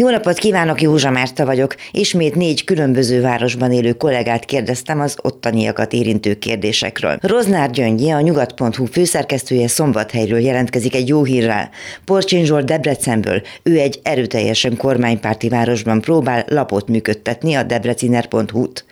Jó napot kívánok, Józsa Márta vagyok. Ismét négy különböző városban élő kollégát kérdeztem az ottaniakat érintő kérdésekről. Roznár Gyöngyi, a nyugat.hu főszerkesztője Szombathelyről jelentkezik egy jó hírrel. Porcsin Zsolt Debrecenből, ő egy erőteljesen kormánypárti városban próbál lapot működtetni a debreciner.hu-t.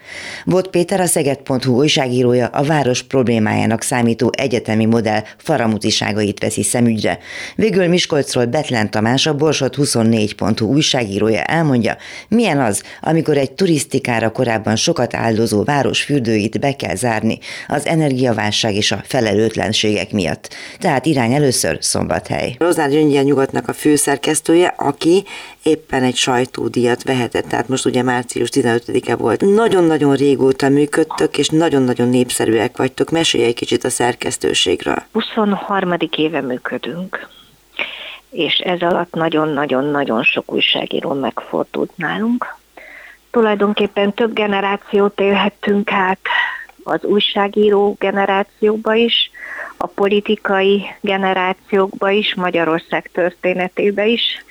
Volt Péter a Szeged.hu újságírója a város problémájának számító egyetemi modell faramutiságait veszi szemügyre. Végül Miskolcról Betlen Tamás a Borsot 24.hu újságírója újságírója elmondja, milyen az, amikor egy turisztikára korábban sokat áldozó város fürdőit be kell zárni az energiaválság és a felelőtlenségek miatt. Tehát irány először Szombathely. Roznár Gyöngyi nyugatnak a főszerkesztője, aki éppen egy sajtódíjat vehetett, tehát most ugye március 15-e volt. Nagyon-nagyon régóta működtök, és nagyon-nagyon népszerűek vagytok. Mesélj egy kicsit a szerkesztőségről. 23. éve működünk és ez alatt nagyon-nagyon-nagyon sok újságíró megfordult nálunk. Tulajdonképpen több generációt élhettünk át, az újságíró generációba is, a politikai generációkba is, Magyarország történetébe is,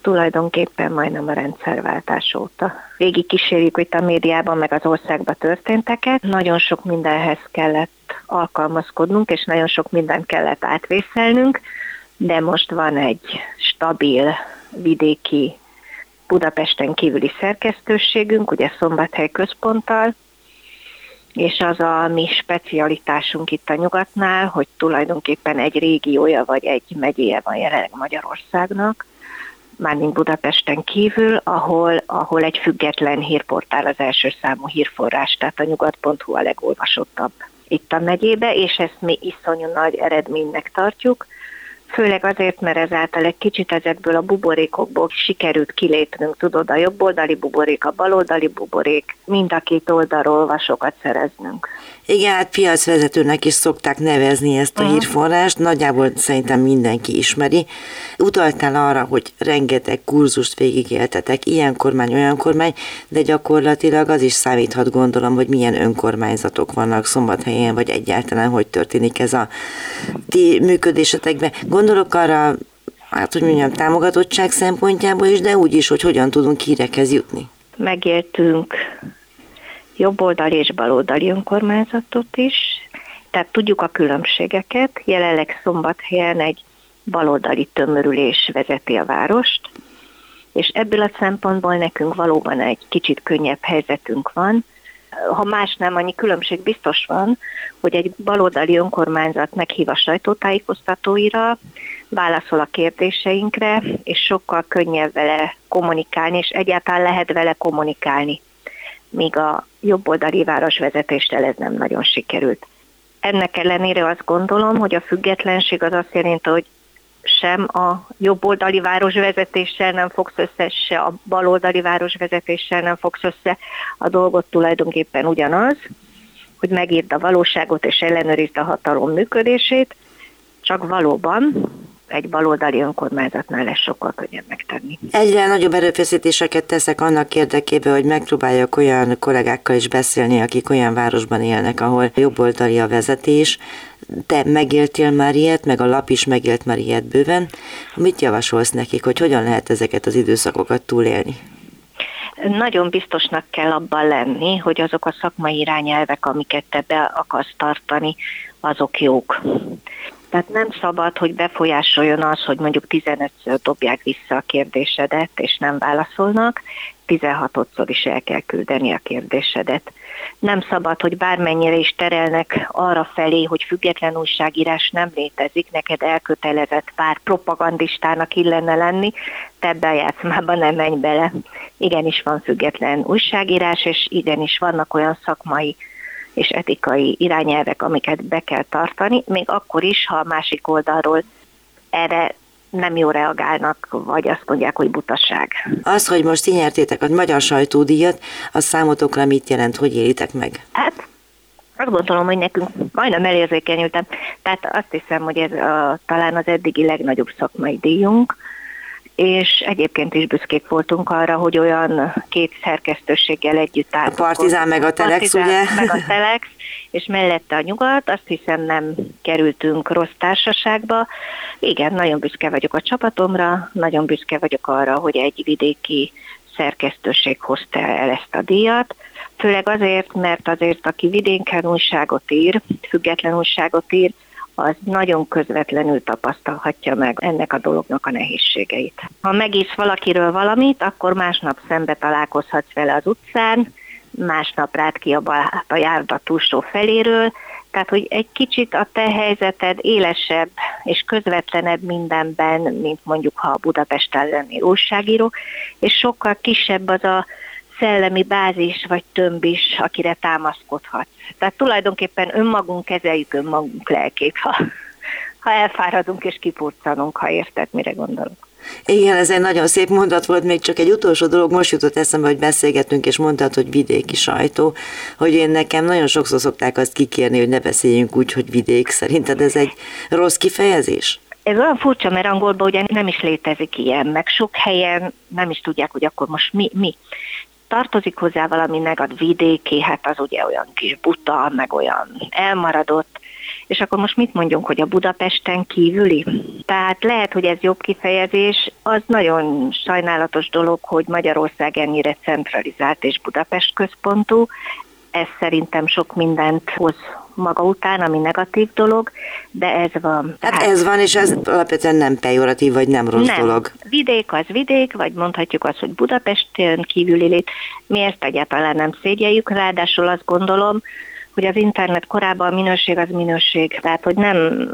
tulajdonképpen majdnem a rendszerváltás óta. Végig kísérjük itt a médiában, meg az országban történteket. Nagyon sok mindenhez kellett alkalmazkodnunk, és nagyon sok mindent kellett átvészelnünk, de most van egy stabil vidéki Budapesten kívüli szerkesztőségünk, ugye Szombathely központtal, és az a mi specialitásunk itt a nyugatnál, hogy tulajdonképpen egy régiója vagy egy megyéje van jelenleg Magyarországnak, mármint Budapesten kívül, ahol, ahol egy független hírportál az első számú hírforrás, tehát a nyugat.hu a legolvasottabb itt a megyébe, és ezt mi iszonyú nagy eredménynek tartjuk, Főleg azért, mert ezáltal egy kicsit ezekből a buborékokból sikerült kilépnünk, tudod, a jobboldali buborék, a baloldali buborék, mind a két oldalról olvasókat szereznünk. Igen, hát piacvezetőnek is szokták nevezni ezt a uh-huh. hírforrást, nagyjából szerintem mindenki ismeri. Utaltál arra, hogy rengeteg kurzust végigéltetek, ilyen kormány, olyan kormány, de gyakorlatilag az is számíthat, gondolom, hogy milyen önkormányzatok vannak szombathelyen, vagy egyáltalán hogy történik ez a ti működésetekben. Gondolok arra, hát hogy mondjam, támogatottság szempontjából is, de úgy is, hogy hogyan tudunk hírekhez jutni. Megéltünk jobboldali és baloldali önkormányzatot is, tehát tudjuk a különbségeket. Jelenleg szombathelyen egy baloldali tömörülés vezeti a várost, és ebből a szempontból nekünk valóban egy kicsit könnyebb helyzetünk van. Ha más nem, annyi különbség biztos van, hogy egy baloldali önkormányzat meghív a sajtótájékoztatóira, válaszol a kérdéseinkre, és sokkal könnyebb vele kommunikálni, és egyáltalán lehet vele kommunikálni míg a jobboldali városvezetéssel ez nem nagyon sikerült. Ennek ellenére azt gondolom, hogy a függetlenség az azt jelenti, hogy sem a jobboldali városvezetéssel nem fogsz össze, se a baloldali városvezetéssel nem fogsz össze. A dolgot tulajdonképpen ugyanaz, hogy megírd a valóságot és ellenőrizd a hatalom működését, csak valóban egy baloldali önkormányzatnál lesz sokkal könnyebb megtenni. Egyre nagyobb erőfeszítéseket teszek annak érdekében, hogy megpróbáljak olyan kollégákkal is beszélni, akik olyan városban élnek, ahol jobboldali a vezetés. Te megéltél már ilyet, meg a lap is megélt már ilyet bőven. Mit javasolsz nekik, hogy hogyan lehet ezeket az időszakokat túlélni? Nagyon biztosnak kell abban lenni, hogy azok a szakmai irányelvek, amiket te be akarsz tartani, azok jók. Tehát nem szabad, hogy befolyásoljon az, hogy mondjuk 15-ször dobják vissza a kérdésedet, és nem válaszolnak, 16-szor is el kell küldeni a kérdésedet. Nem szabad, hogy bármennyire is terelnek arra felé, hogy független újságírás nem létezik, neked elkötelezett pár propagandistának illene lenni, te ebbe a játszmában nem menj bele. Igenis van független újságírás, és igenis vannak olyan szakmai és etikai irányelvek, amiket be kell tartani, még akkor is, ha a másik oldalról erre nem jó reagálnak, vagy azt mondják, hogy butaság. Az, hogy most ti nyertétek a magyar sajtódíjat, az számotokra mit jelent, hogy élitek meg? Hát azt gondolom, hogy nekünk majdnem elérzékenyültem. Tehát azt hiszem, hogy ez a, talán az eddigi legnagyobb szakmai díjunk, és egyébként is büszkék voltunk arra, hogy olyan két szerkesztőséggel együtt álltunk. A Partizán meg a Telex, a ugye? meg a Telex, és mellette a Nyugat, azt hiszem nem kerültünk rossz társaságba. Igen, nagyon büszke vagyok a csapatomra, nagyon büszke vagyok arra, hogy egy vidéki szerkesztőség hozta el ezt a díjat, főleg azért, mert azért, aki vidéken újságot ír, független újságot ír, az nagyon közvetlenül tapasztalhatja meg ennek a dolognak a nehézségeit. Ha megísz valakiről valamit, akkor másnap szembe találkozhatsz vele az utcán, másnap rád ki a, a járda túlsó feléről, tehát, hogy egy kicsit a te helyzeted élesebb és közvetlenebb mindenben, mint mondjuk ha Budapesten lennél újságíró, és sokkal kisebb az a szellemi bázis vagy tömb is, akire támaszkodhatsz. Tehát tulajdonképpen önmagunk kezeljük önmagunk lelkét, ha, ha elfáradunk és kipurcanunk, ha érted, mire gondolok. Igen, ez egy nagyon szép mondat volt, még csak egy utolsó dolog most jutott eszembe, hogy beszélgetünk, és mondtad, hogy vidéki sajtó, hogy én nekem nagyon sokszor szokták azt kikérni, hogy ne beszéljünk úgy, hogy vidék. Szerinted ez egy rossz kifejezés? Ez olyan furcsa, mert angolban ugye nem is létezik ilyen, meg sok helyen nem is tudják, hogy akkor most mi, mi tartozik hozzá valami negad vidéki, hát az ugye olyan kis buta, meg olyan elmaradott, és akkor most mit mondjunk, hogy a Budapesten kívüli? Tehát lehet, hogy ez jobb kifejezés, az nagyon sajnálatos dolog, hogy Magyarország ennyire centralizált és Budapest központú, ez szerintem sok mindent hoz maga után, ami negatív dolog, de ez van. Hát Tehát ez van, és ez alapvetően nem pejoratív, vagy nem rossz nem. dolog. Vidék az vidék, vagy mondhatjuk azt, hogy Budapesten kívüli lét. Mi ezt egyáltalán nem szégyeljük, ráadásul azt gondolom, hogy az internet korában a minőség az minőség. Tehát, hogy nem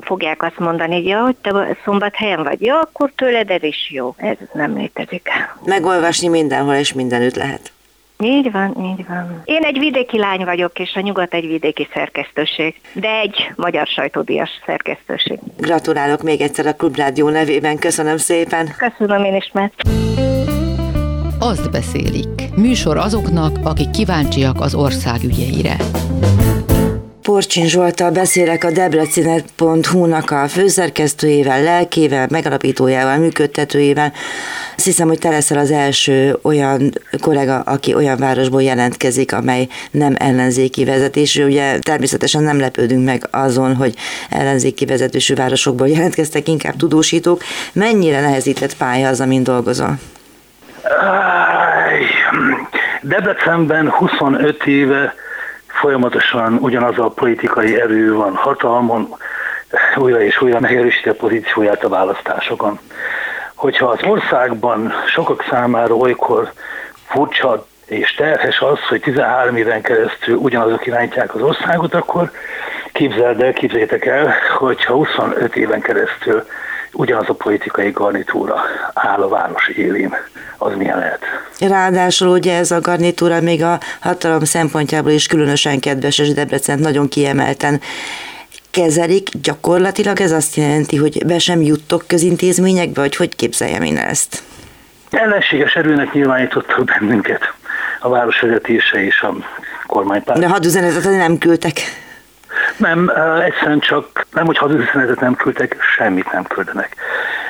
fogják azt mondani, hogy ja, hogy te szombathelyen vagy, ja, akkor tőled ez is jó. Ez nem létezik. Megolvasni mindenhol és mindenütt lehet. Így van, így van. Én egy vidéki lány vagyok, és a nyugat egy vidéki szerkesztőség, de egy magyar sajtódias szerkesztőség. Gratulálok még egyszer a Klubrádió nevében, köszönöm szépen. Köszönöm én is, mert... Azt beszélik. Műsor azoknak, akik kíváncsiak az ország ügyeire. Porcsin Zsoltal beszélek a debrecinet.hu-nak a főszerkesztőjével, lelkével, megalapítójával, működtetőjével. Azt hiszem, hogy te leszel az első olyan kollega, aki olyan városból jelentkezik, amely nem ellenzéki vezetésű. Ugye természetesen nem lepődünk meg azon, hogy ellenzéki vezetősű városokból jelentkeztek, inkább tudósítók. Mennyire nehezített pálya az, amin dolgozol? Debrecenben 25 éve folyamatosan ugyanaz a politikai erő van hatalmon, újra és újra megerősíti a pozícióját a választásokon. Hogyha az országban sokak számára olykor furcsa és terhes az, hogy 13 éven keresztül ugyanazok irányítják az országot, akkor képzeld el, képzeljétek el, hogyha 25 éven keresztül ugyanaz a politikai garnitúra áll a város élén, az milyen lehet. Ráadásul ugye ez a garnitúra még a hatalom szempontjából is különösen kedves, és Debrecen nagyon kiemelten kezelik, gyakorlatilag ez azt jelenti, hogy be sem juttok közintézményekbe, vagy hogy képzeljem én ezt? Ellenséges erőnek nyilvánítottak bennünket a városvezetése és a kormánypárt. De hadüzenetet nem küldtek. Nem, egyszerűen csak nem, hogy hadüzenetet nem küldtek, semmit nem küldenek.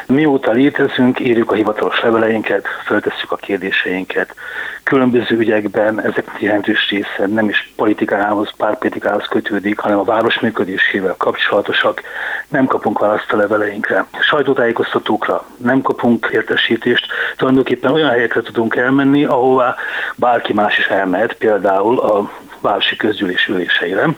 Mióta létezünk, írjuk a hivatalos leveleinket, föltesszük a kérdéseinket. Különböző ügyekben ezek jelentős része nem is politikához, pártpolitikához kötődik, hanem a város működésével kapcsolatosak. Nem kapunk választ a leveleinkre. Sajtótájékoztatókra nem kapunk értesítést. Tulajdonképpen olyan helyekre tudunk elmenni, ahová bárki más is elmehet, például a városi közgyűlés üléseire.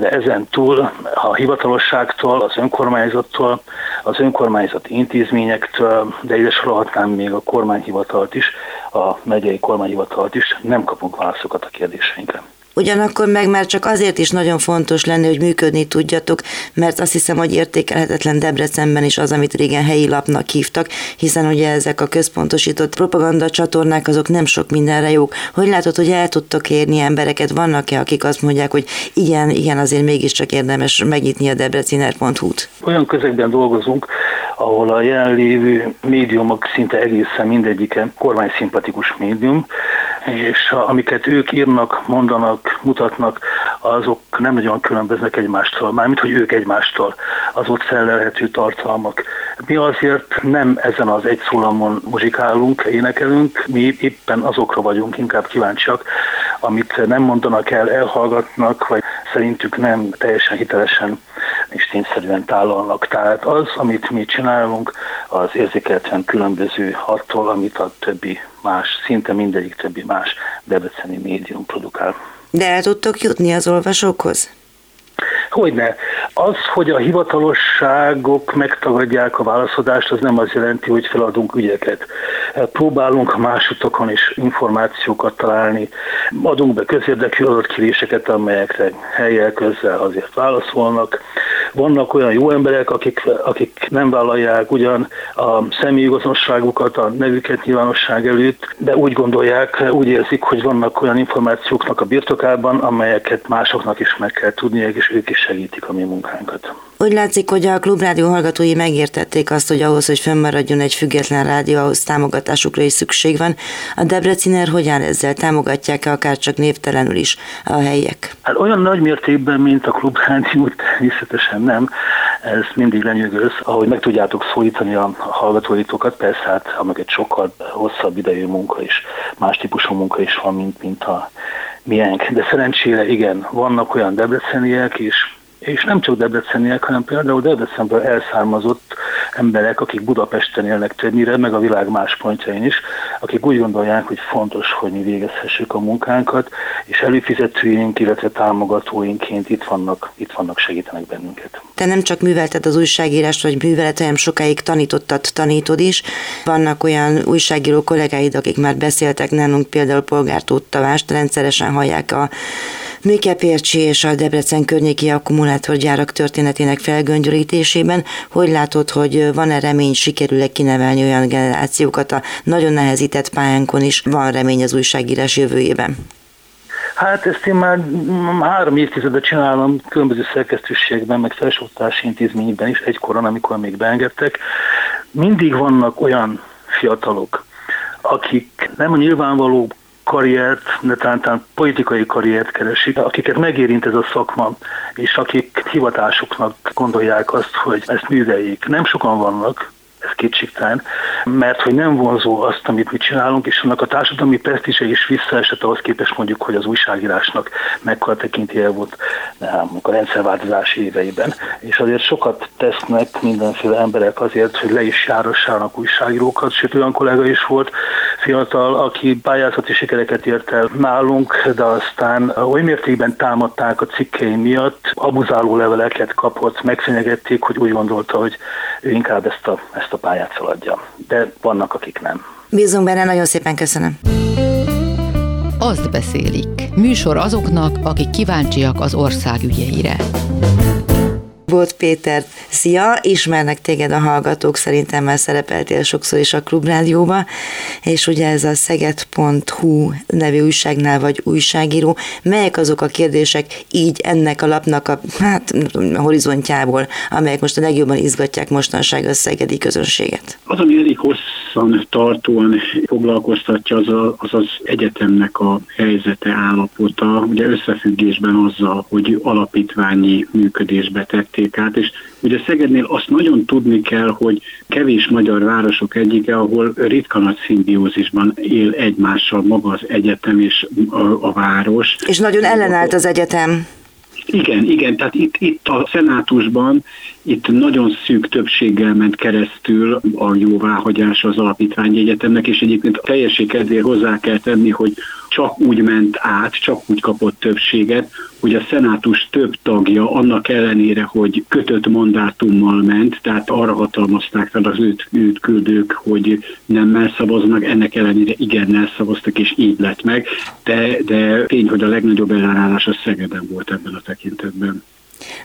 De ezen túl a hivatalosságtól, az önkormányzattól, az önkormányzat intézményektől, de ide sorolhatnám még a kormányhivatalt is, a megyei kormányhivatalt is, nem kapunk válaszokat a kérdéseinkre. Ugyanakkor meg már csak azért is nagyon fontos lenne, hogy működni tudjatok, mert azt hiszem, hogy értékelhetetlen Debrecenben is az, amit régen helyi lapnak hívtak, hiszen ugye ezek a központosított propaganda csatornák azok nem sok mindenre jók. Hogy látod, hogy el tudtok érni embereket? Vannak-e, akik azt mondják, hogy igen, igen, azért mégiscsak érdemes megnyitni a debreciner.hu-t? Olyan közegben dolgozunk, ahol a jelenlévő médiumok szinte egészen mindegyike kormányszimpatikus médium, és amiket ők írnak, mondanak, mutatnak, azok nem nagyon különböznek egymástól, mármint hogy ők egymástól, az ott felelhető tartalmak. Mi azért nem ezen az egy szólamon muzsikálunk, énekelünk, mi éppen azokra vagyunk inkább kíváncsiak, amit nem mondanak el, elhallgatnak, vagy szerintük nem teljesen hitelesen és tényszerűen tálalnak. Tehát az, amit mi csinálunk, az érzékelten különböző attól, amit a többi más, szinte mindegyik többi más debreceni médium produkál. De el tudtok jutni az olvasókhoz? Hogyne. Az, hogy a hivatalosságok megtagadják a válaszadást, az nem az jelenti, hogy feladunk ügyeket. Próbálunk más utakon is információkat találni, adunk be közérdekű adatkéréseket, amelyekre helyel közzel azért válaszolnak. Vannak olyan jó emberek, akik, akik nem vállalják ugyan a személyigazonságukat, a nevüket nyilvánosság előtt, de úgy gondolják, úgy érzik, hogy vannak olyan információknak a birtokában, amelyeket másoknak is meg kell tudniak, és ők is segítik a mi munkánkat. Úgy látszik, hogy a klubrádió hallgatói megértették azt, hogy ahhoz, hogy fönnmaradjon egy független rádió, ahhoz támogatásukra is szükség van. A Debreciner hogyan ezzel támogatják-e akár csak névtelenül is a helyiek? Hát olyan nagy mértékben, mint a klubrádió, természetesen nem. Ez mindig lenyűgöz, ahogy meg tudjátok szólítani a hallgatóitokat, persze hát egy sokkal hosszabb idejű munka is, más típusú munka is van, mint, mint a miénk. De szerencsére igen, vannak olyan debreceniek is, és nem csak debreceniek, hanem például Debrecenből elszármazott emberek, akik Budapesten élnek többnyire, meg a világ más pontjain is, akik úgy gondolják, hogy fontos, hogy mi végezhessük a munkánkat, és előfizetőink, illetve támogatóinként itt vannak, itt vannak, segítenek bennünket. Te nem csak művelted az újságírást, vagy művelet, hanem sokáig tanítottad, tanítod is. Vannak olyan újságíró kollégáid, akik már beszéltek nálunk, például Polgártót Tavást, rendszeresen hallják a Mikepércsi és a Debrecen környéki akkumulátorgyárak történetének felgöngyölítésében. Hogy látod, hogy van-e remény, sikerül-e kinevelni olyan generációkat a nagyon nehezített pályánkon is? Van remény az újságírás jövőjében? Hát ezt én már három évtizedet csinálom különböző szerkesztőségben, meg felsőoktatási intézményben is, egykoron, amikor még beengedtek. Mindig vannak olyan fiatalok, akik nem a nyilvánvaló karriert, de talán politikai karriert keresik, akiket megérint ez a szakma, és akik hivatásuknak gondolják azt, hogy ezt műveljék. Nem sokan vannak, ez kétségtelen, mert hogy nem vonzó azt, amit mi csinálunk, és annak a társadalmi presztízse is visszaesett ahhoz képest mondjuk, hogy az újságírásnak mekkora tekintélye volt nem, a rendszerváltozás éveiben. És azért sokat tesznek mindenféle emberek azért, hogy le is járassának újságírókat, sőt olyan kollega is volt, fiatal, aki pályázati sikereket ért el nálunk, de aztán oly mértékben támadták a cikkei miatt, abuzáló leveleket kapott, megfenyegették, hogy úgy gondolta, hogy ő inkább ezt a, ezt a pályát feladja. De vannak, akik nem. Bízunk benne, nagyon szépen köszönöm. Azt beszélik. Műsor azoknak, akik kíváncsiak az ország ügyeire. Volt Péter, szia, ismernek téged a hallgatók, szerintem már szerepeltél sokszor is a klubrádióba, és ugye ez a szeged.hu nevű újságnál vagy újságíró. Melyek azok a kérdések így ennek a lapnak a hát, horizontjából, amelyek most a legjobban izgatják mostanság a szegedi közönséget? Az, ami elég hosszan tartóan foglalkoztatja, az, a, az az egyetemnek a helyzete, állapota, ugye összefüggésben azzal, hogy alapítványi működésbe tették át, és ugye Szegednél azt nagyon tudni kell, hogy kevés magyar városok egyike, ahol ritka nagy szimbiózisban él egymással maga az egyetem és a, a város. És nagyon ellenállt az egyetem. Igen, igen, tehát itt, itt a szenátusban itt nagyon szűk többséggel ment keresztül a jóváhagyás az alapítványi egyetemnek, és egyébként teljesség kedvéért hozzá kell tenni, hogy csak úgy ment át, csak úgy kapott többséget, hogy a szenátus több tagja annak ellenére, hogy kötött mandátummal ment, tehát arra hatalmazták fel az őt, őt küldők, hogy nem szavaznak, ennek ellenére igennel szavaztak, és így lett meg, de, de tény, hogy a legnagyobb ellenállás a Szegeden volt ebben a tekintetben.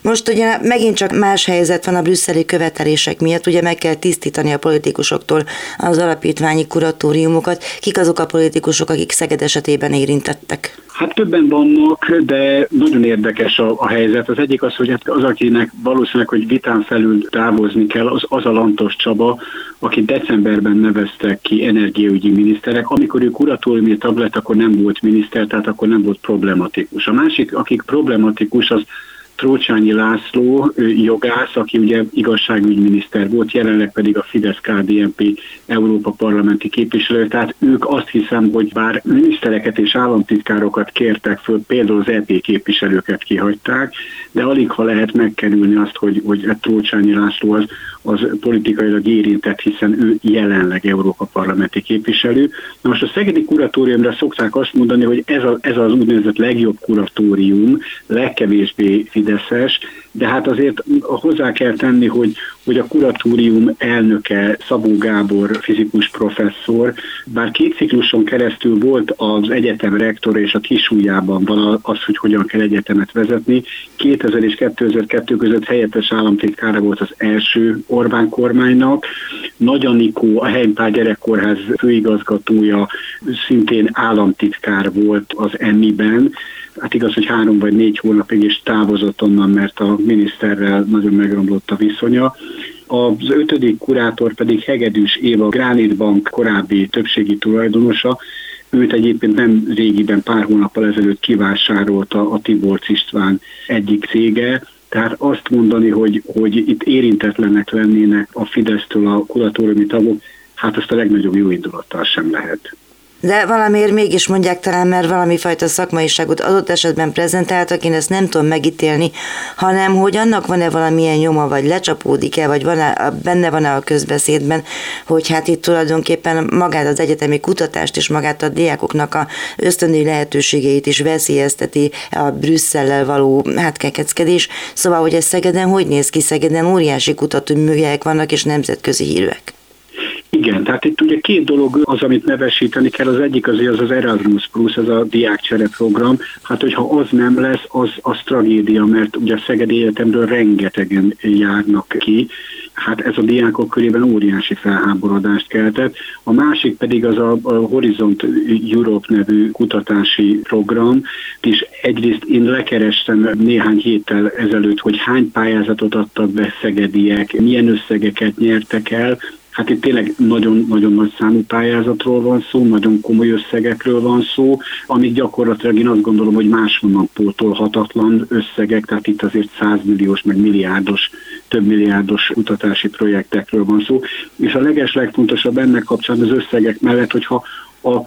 Most ugye megint csak más helyzet van a brüsszeli követelések miatt, ugye meg kell tisztítani a politikusoktól az alapítványi kuratóriumokat. Kik azok a politikusok, akik Szeged esetében érintettek? Hát többen vannak, de nagyon érdekes a, a helyzet. Az egyik az, hogy hát az, akinek valószínűleg, hogy vitán felül távozni kell, az, az a Lantos Csaba, aki decemberben neveztek ki energiaügyi miniszterek. Amikor ő kuratóriumi tag lett, akkor nem volt miniszter, tehát akkor nem volt problematikus. A másik, akik problematikus, az Trócsányi László jogász, aki ugye igazságügyminiszter volt, jelenleg pedig a fidesz KDNP Európa parlamenti képviselő, tehát ők azt hiszem, hogy bár minisztereket és államtitkárokat kértek föl, például az EP képviselőket kihagyták, de alig ha lehet megkerülni azt, hogy, hogy Trócsányi László az, az politikailag érintett, hiszen ő jelenleg Európa parlamenti képviselő. Na most a Szegedi kuratóriumra szokták azt mondani, hogy ez, a, ez az úgynevezett legjobb kuratórium, legkevésbé fideszes, de hát azért hozzá kell tenni, hogy, hogy a kuratórium elnöke Szabó Gábor fizikus professzor, bár két cikluson keresztül volt az egyetem rektor és a kisújában van az, hogy hogyan kell egyetemet vezetni. 2000 és 2002 között helyettes államtitkára volt az első Orbán kormánynak. Nagy Anikó, a Heimpál gyerekkorház főigazgatója szintén államtitkár volt az EMI-ben, hát igaz, hogy három vagy négy hónapig is távozott onnan, mert a miniszterrel nagyon megromlott a viszonya. Az ötödik kurátor pedig Hegedűs Éva, Granit Bank korábbi többségi tulajdonosa, őt egyébként nem régiben, pár hónappal ezelőtt kivásárolta a Tiborcs István egyik cége, tehát azt mondani, hogy, hogy itt érintetlenek lennének a Fidesztől a kuratóriumi tagok, hát azt a legnagyobb jó indulattal sem lehet. De valamiért mégis mondják talán, mert valami fajta szakmaiságot adott esetben prezentáltak, én ezt nem tudom megítélni, hanem hogy annak van-e valamilyen nyoma, vagy lecsapódik-e, vagy van-e, benne van-e a közbeszédben, hogy hát itt tulajdonképpen magát az egyetemi kutatást és magát a diákoknak a ösztöndi lehetőségeit is veszélyezteti a Brüsszellel való hát kekeckedés. Szóval, hogy ez Szegeden hogy néz ki? Szegeden óriási kutatóműhelyek vannak és nemzetközi hírűek. Igen, tehát itt ugye két dolog az, amit nevesíteni kell. Az egyik azért az az Erasmus Plus, ez a diákcsere program. Hát, hogyha az nem lesz, az, az tragédia, mert ugye a Szegedi Egyetemről rengetegen járnak ki. Hát ez a diákok körében óriási felháborodást keltett. A másik pedig az a, a Horizont Europe nevű kutatási program, és egyrészt én lekerestem néhány héttel ezelőtt, hogy hány pályázatot adtak be szegediek, milyen összegeket nyertek el, Hát itt tényleg nagyon-nagyon nagy számú pályázatról van szó, nagyon komoly összegekről van szó, amik gyakorlatilag én azt gondolom, hogy máshonnan pótolhatatlan összegek, tehát itt azért százmilliós, meg milliárdos, több milliárdos kutatási projektekről van szó. És a leges legfontosabb ennek kapcsán az összegek mellett, hogyha a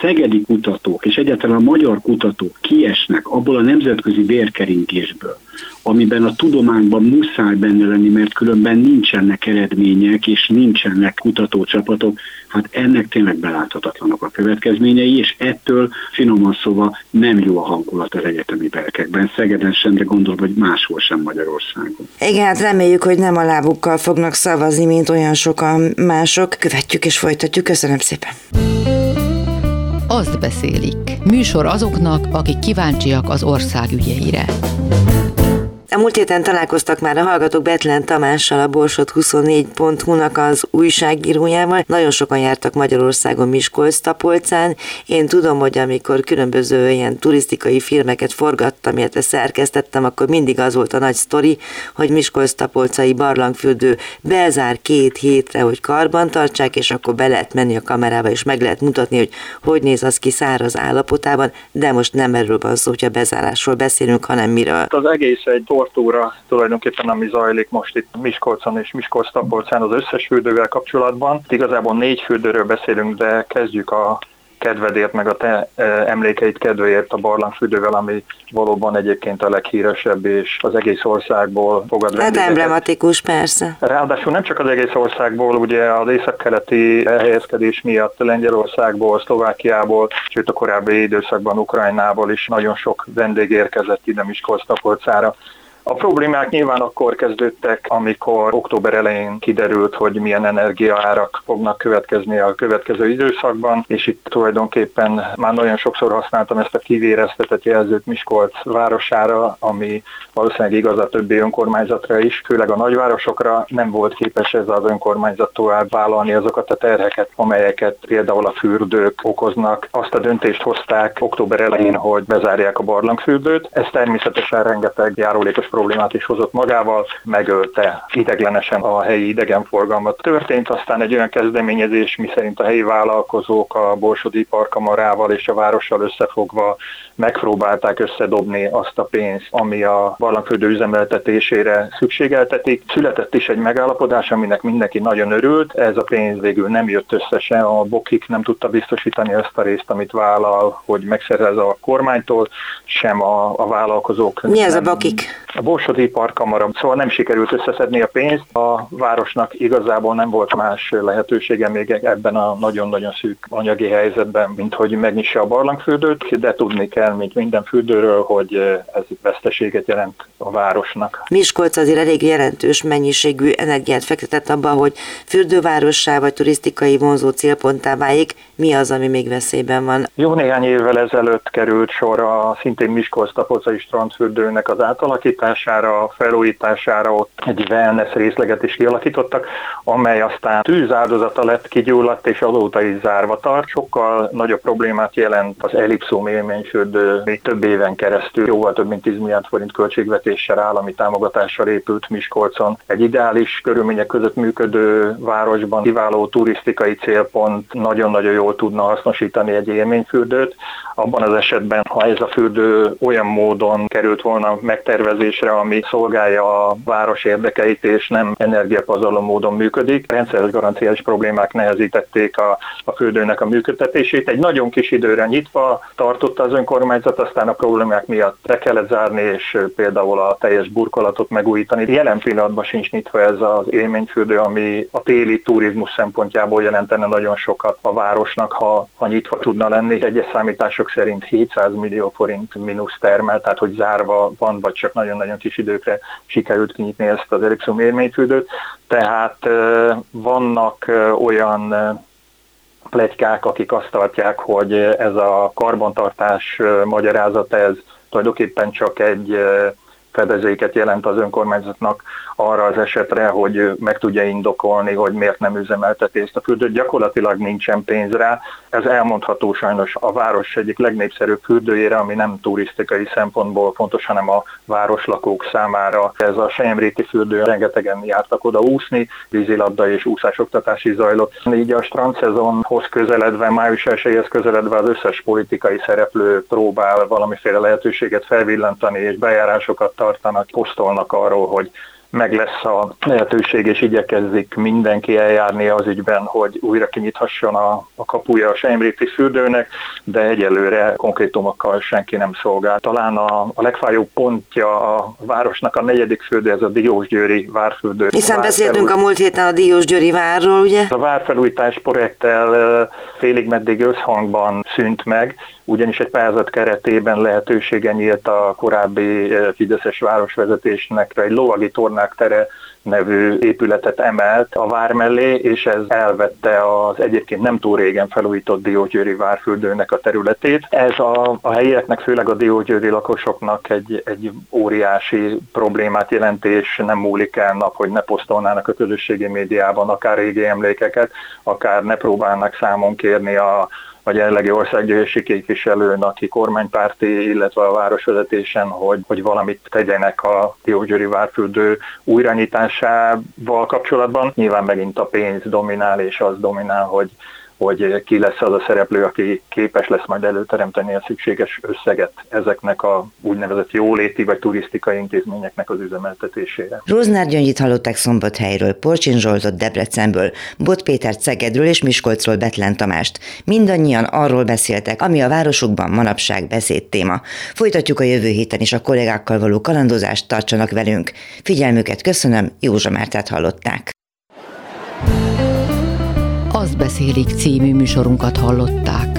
szegedi kutatók és egyáltalán a magyar kutatók kiesnek abból a nemzetközi vérkeringésből, amiben a tudományban muszáj benne lenni, mert különben nincsenek eredmények és nincsenek kutatócsapatok, hát ennek tényleg beláthatatlanok a következményei, és ettől finoman szóval nem jó a hangulat az egyetemi belkekben, Szegeden sem, de gondolom, hogy máshol sem Magyarországon. Igen, hát reméljük, hogy nem a lábukkal fognak szavazni, mint olyan sokan mások. Követjük és folytatjuk. Köszönöm szépen azt beszélik. Műsor azoknak, akik kíváncsiak az ország ügyeire. A múlt héten találkoztak már a hallgatók Betlen Tamással, a Borsot 24.hu-nak az újságírójával. Nagyon sokan jártak Magyarországon Miskolc tapolcán. Én tudom, hogy amikor különböző ilyen turisztikai filmeket forgattam, illetve szerkesztettem, akkor mindig az volt a nagy sztori, hogy Miskolc tapolcai barlangfürdő bezár két hétre, hogy karban tartsák, és akkor be lehet menni a kamerába, és meg lehet mutatni, hogy hogy néz az ki száraz állapotában, de most nem erről van szó, hogyha bezárásról beszélünk, hanem miről. Az egész egy tortúra tulajdonképpen, ami zajlik most itt Miskolcon és Miskolc tapolcán az összes fürdővel kapcsolatban. Igazából négy fürdőről beszélünk, de kezdjük a kedvedért, meg a te e, emlékeit kedvéért a barlangfürdővel, ami valóban egyébként a leghíresebb, és az egész országból fogad Hát emblematikus, persze. Ráadásul nem csak az egész országból, ugye az északkeleti elhelyezkedés miatt Lengyelországból, Szlovákiából, sőt a korábbi időszakban Ukrajnából is nagyon sok vendég érkezett ide Miskolc-Tapolcára. A problémák nyilván akkor kezdődtek, amikor október elején kiderült, hogy milyen energiaárak fognak következni a következő időszakban, és itt tulajdonképpen már nagyon sokszor használtam ezt a kivéreztetett jelzőt Miskolc városára, ami valószínűleg igaz a többi önkormányzatra is, főleg a nagyvárosokra nem volt képes ez az önkormányzat tovább vállalni azokat a terheket, amelyeket például a fürdők okoznak. Azt a döntést hozták október elején, hogy bezárják a barlangfürdőt. Ez természetesen rengeteg járulékos problémát is hozott magával, megölte ideglenesen a helyi idegenforgalmat. Történt aztán egy olyan kezdeményezés, miszerint a helyi vállalkozók a Borsodi Parkamarával és a várossal összefogva megpróbálták összedobni azt a pénzt, ami a barlangföldő üzemeltetésére szükségeltetik. Született is egy megállapodás, aminek mindenki nagyon örült. Ez a pénz végül nem jött össze se, a Bokik nem tudta biztosítani ezt a részt, amit vállal, hogy megszerez a kormánytól, sem a, a vállalkozók. Mi ez a Bokik? A Borsodi Iparkamara. Szóval nem sikerült összeszedni a pénzt. A városnak igazából nem volt más lehetősége még ebben a nagyon-nagyon szűk anyagi helyzetben, mint hogy megnyissa a barlangfürdőt, de tudni kell, mint minden fürdőről, hogy ez veszteséget jelent a városnak. Miskolc azért elég jelentős mennyiségű energiát fektetett abba, hogy fürdővárossá vagy turisztikai vonzó célponttá válik. Mi az, ami még veszélyben van? Jó néhány évvel ezelőtt került sor a szintén Miskolc tapozai strandfürdőnek az átalakítására, felújítására, ott egy wellness részleget is kialakítottak, amely aztán tűzáldozata lett, kigyulladt és azóta is zárva tart. Sokkal nagyobb problémát jelent az Elipszum élményfürdő, még több éven keresztül, jóval több mint 10 milliárd forint költségvetéssel, állami támogatással épült Miskolcon. Egy ideális körülmények között működő városban kiváló turisztikai célpont nagyon-nagyon jól tudna hasznosítani egy élményfürdőt. Abban az esetben, ha ez a fürdő olyan módon került volna megtervezésre, ami szolgálja a város érdekeit, és nem energiapazarló módon működik, rendszeres garanciás problémák nehezítették a, a fürdőnek a működtetését. Egy nagyon kis időre nyitva tartotta az önkormányzat, aztán a problémák miatt be kellett zárni, és például a teljes burkolatot megújítani. Jelen pillanatban sincs nyitva ez az élményfürdő, ami a téli turizmus szempontjából jelentene nagyon sokat a városnak, ha, ha nyitva tudna lenni. Egyes számítások szerint 700 millió forint mínusz termel, tehát hogy zárva van, vagy csak nagyon-nagyon kis időkre sikerült kinyitni ezt az Ericsson élményfürdőt. Tehát vannak olyan plegykák, akik azt tartják, hogy ez a karbantartás magyarázat, ez tulajdonképpen csak egy fedezéket jelent az önkormányzatnak arra az esetre, hogy meg tudja indokolni, hogy miért nem üzemelteti ezt a fürdőt. Gyakorlatilag nincsen pénz rá. Ez elmondható sajnos a város egyik legnépszerűbb fürdőjére, ami nem turisztikai szempontból fontos, hanem a városlakók számára. Ez a Sejemréti fürdő, rengetegen jártak oda úszni, vízilabda és úszásoktatás is zajlott. Így a strandszezonhoz közeledve, május 1 közeledve az összes politikai szereplő próbál valamiféle lehetőséget felvillantani és bejárásokat tartanak, posztolnak arról, hogy meg lesz a lehetőség, és igyekezzik mindenki eljárni az ügyben, hogy újra kinyithasson a, a kapuja a Sejmréti fürdőnek, de egyelőre konkrétumokkal senki nem szolgál. Talán a, a legfájóbb pontja a városnak a negyedik fürdő, ez a Diósgyőri várfürdő. Hiszen beszéltünk a múlt héten a Diósgyőri várról, ugye? A várfelújítás projekttel félig meddig összhangban szűnt meg, ugyanis egy pályázat keretében lehetősége nyílt a korábbi Fideszes városvezetésnek egy lovagi tornák tere nevű épületet emelt a vár mellé, és ez elvette az egyébként nem túl régen felújított Diógyőri várfürdőnek a területét. Ez a, a helyieknek, főleg a Diógyőri lakosoknak egy, egy óriási problémát jelent, és nem múlik el nap, hogy ne posztolnának a közösségi médiában akár régi emlékeket, akár ne próbálnak számon kérni a, a jelenlegi országgyűlési képviselőn, aki kormánypárti, illetve a városvezetésen, hogy, hogy valamit tegyenek a Diógyőri várfürdő újranyitásával kapcsolatban. Nyilván megint a pénz dominál, és az dominál, hogy hogy ki lesz az a szereplő, aki képes lesz majd előteremteni a szükséges összeget ezeknek a úgynevezett jóléti vagy turisztikai intézményeknek az üzemeltetésére. Róznár Gyöngyit hallották Szombathelyről, Porcsin Zsoltot Debrecenből, Bot Péter Cegedről és Miskolcról Betlen Tamást. Mindannyian arról beszéltek, ami a városukban manapság beszédtéma. Folytatjuk a jövő héten is a kollégákkal való kalandozást, tartsanak velünk. Figyelmüket köszönöm, Józsa Mártát hallották. Beszélik című műsorunkat hallották.